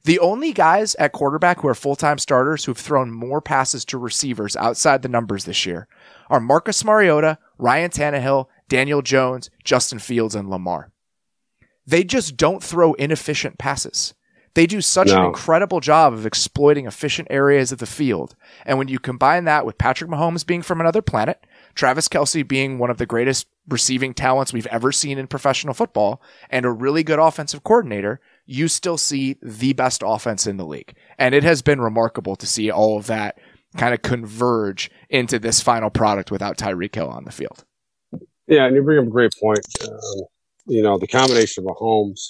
A: The only guys at quarterback who are full time starters who've thrown more passes to receivers outside the numbers this year are Marcus Mariota, Ryan Tannehill, Daniel Jones, Justin Fields, and Lamar. They just don't throw inefficient passes. They do such an incredible job of exploiting efficient areas of the field. And when you combine that with Patrick Mahomes being from another planet, Travis Kelce being one of the greatest receiving talents we've ever seen in professional football, and a really good offensive coordinator, you still see the best offense in the league. And it has been remarkable to see all of that kind of converge into this final product without Tyreek Hill on the field.
B: Yeah, and you bring up a great point. Um, you know, the combination of Mahomes,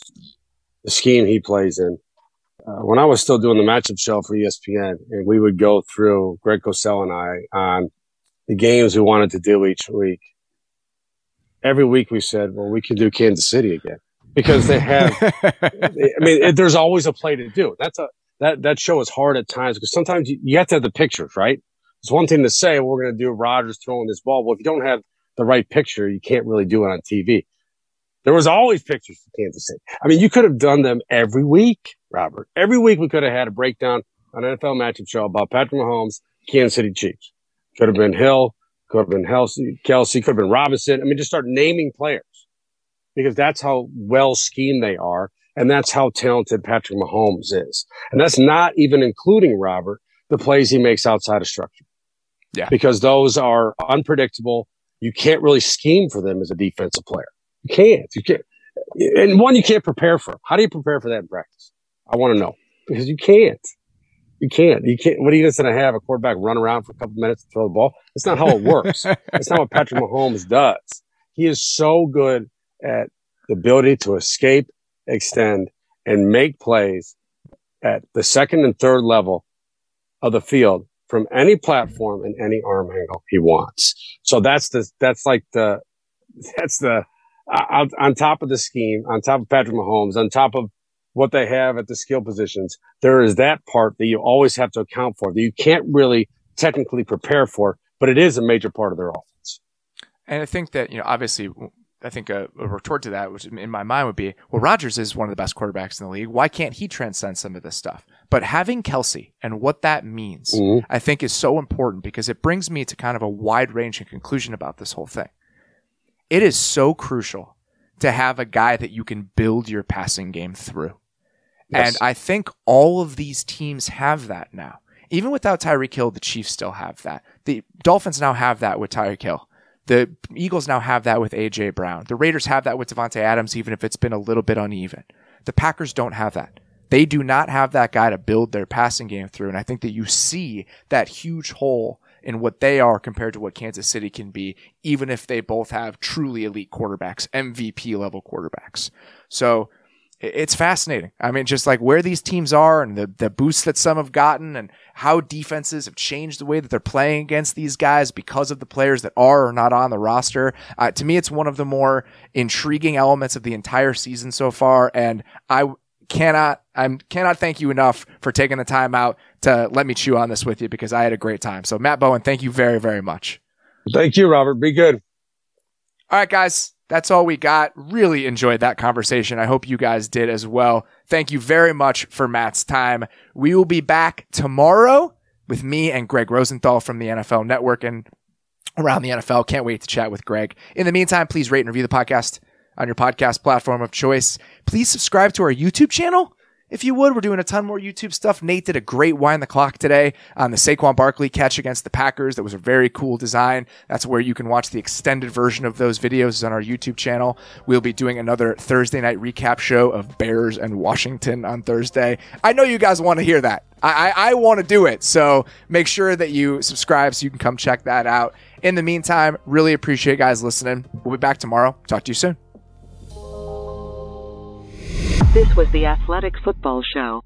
B: the scheme he plays in, uh, when I was still doing the matchup show for ESPN, and we would go through Greg Cosell and I on the games we wanted to do each week. Every week we said, "Well, we can do Kansas City again." because they have. I mean, it, there's always a play to do. That's a that that show is hard at times because sometimes you, you have to have the pictures, right? It's one thing to say we're going to do Rodgers throwing this ball. Well, if you don't have the right picture, you can't really do it on TV. There was always pictures for Kansas City. I mean, you could have done them every week, Robert. Every week we could have had a breakdown on an NFL matchup show about Patrick Mahomes, Kansas City Chiefs. Could have been Hill, could have been Kelsey, Kelce, could have been Robinson. I mean, just start naming players because that's how well schemed they are. And that's how talented Patrick Mahomes is. And that's not even including Robert, the plays he makes outside of structure.
A: Yeah.
B: Because those are unpredictable. You can't really scheme for them as a defensive player. You can't. You can't. And one, you can't prepare for. How do you prepare for that in practice? I want to know because you can't. You can't. You can't. What are you just going to have a quarterback run around for a couple minutes to throw the ball? That's not how it works. That's not what Patrick Mahomes does. He is so good at the ability to escape, extend, and make plays at the second and third level of the field from any platform and any arm angle he wants. So that's the that's like the that's the uh, on top of the scheme, on top of Patrick Mahomes, on top of what they have at the skill positions, there is that part that you always have to account for that you can't really technically prepare for, but it is a major part of their offense.
A: And I think that, you know, obviously I think a, a, retort to that, which in my mind would be, well, Rodgers is one of the best quarterbacks in the league. Why can't he transcend some of this stuff? But having Kelce and what that means, mm-hmm. I think is so important because it brings me to kind of a wide ranging conclusion about this whole thing. It is so crucial to have a guy that you can build your passing game through. And I think all of these teams have that now. Even without Tyreek Hill, the Chiefs still have that. The Dolphins now have that with Tyreek Hill. The Eagles now have that with AJ Brown. The Raiders have that with Davante Adams, even if it's been a little bit uneven. The Packers don't have that. They do not have that guy to build their passing game through. And I think that you see that huge hole in what they are compared to what Kansas City can be, even if they both have truly elite quarterbacks, MVP level quarterbacks. So it's fascinating. I mean, just like where these teams are and the, the boosts that some have gotten and how defenses have changed the way that they're playing against these guys because of the players that are or not on the roster. Uh, to me, it's one of the more intriguing elements of the entire season so far. And I cannot, I cannot thank you enough for taking the time out to let me chew on this with you because I had a great time. So Matt Bowen, thank you very, very much.
B: Thank you, Robert. Be good.
A: All right, guys that's all we got. Really enjoyed that conversation. I hope you guys did as well. Thank you very much for Matt's time. We will be back tomorrow with me and Greg Rosenthal from the NFL Network and around the NFL. Can't wait to chat with Greg. In the meantime, please rate and review the podcast on your podcast platform of choice. Please subscribe to our YouTube channel if you would, we're doing a ton more YouTube stuff. Nate did a great wind the clock today on the Saquon Barkley catch against the Packers. That was a very cool design. That's where you can watch the extended version of those videos on our YouTube channel. We'll be doing another Thursday night recap show of Bears and Washington on Thursday. I know you guys want to hear that. I, I, I want to do it. So make sure that you subscribe so you can come check that out. In the meantime, really appreciate guys listening. We'll be back tomorrow. Talk to you soon.
D: This was the Athletic Football Show.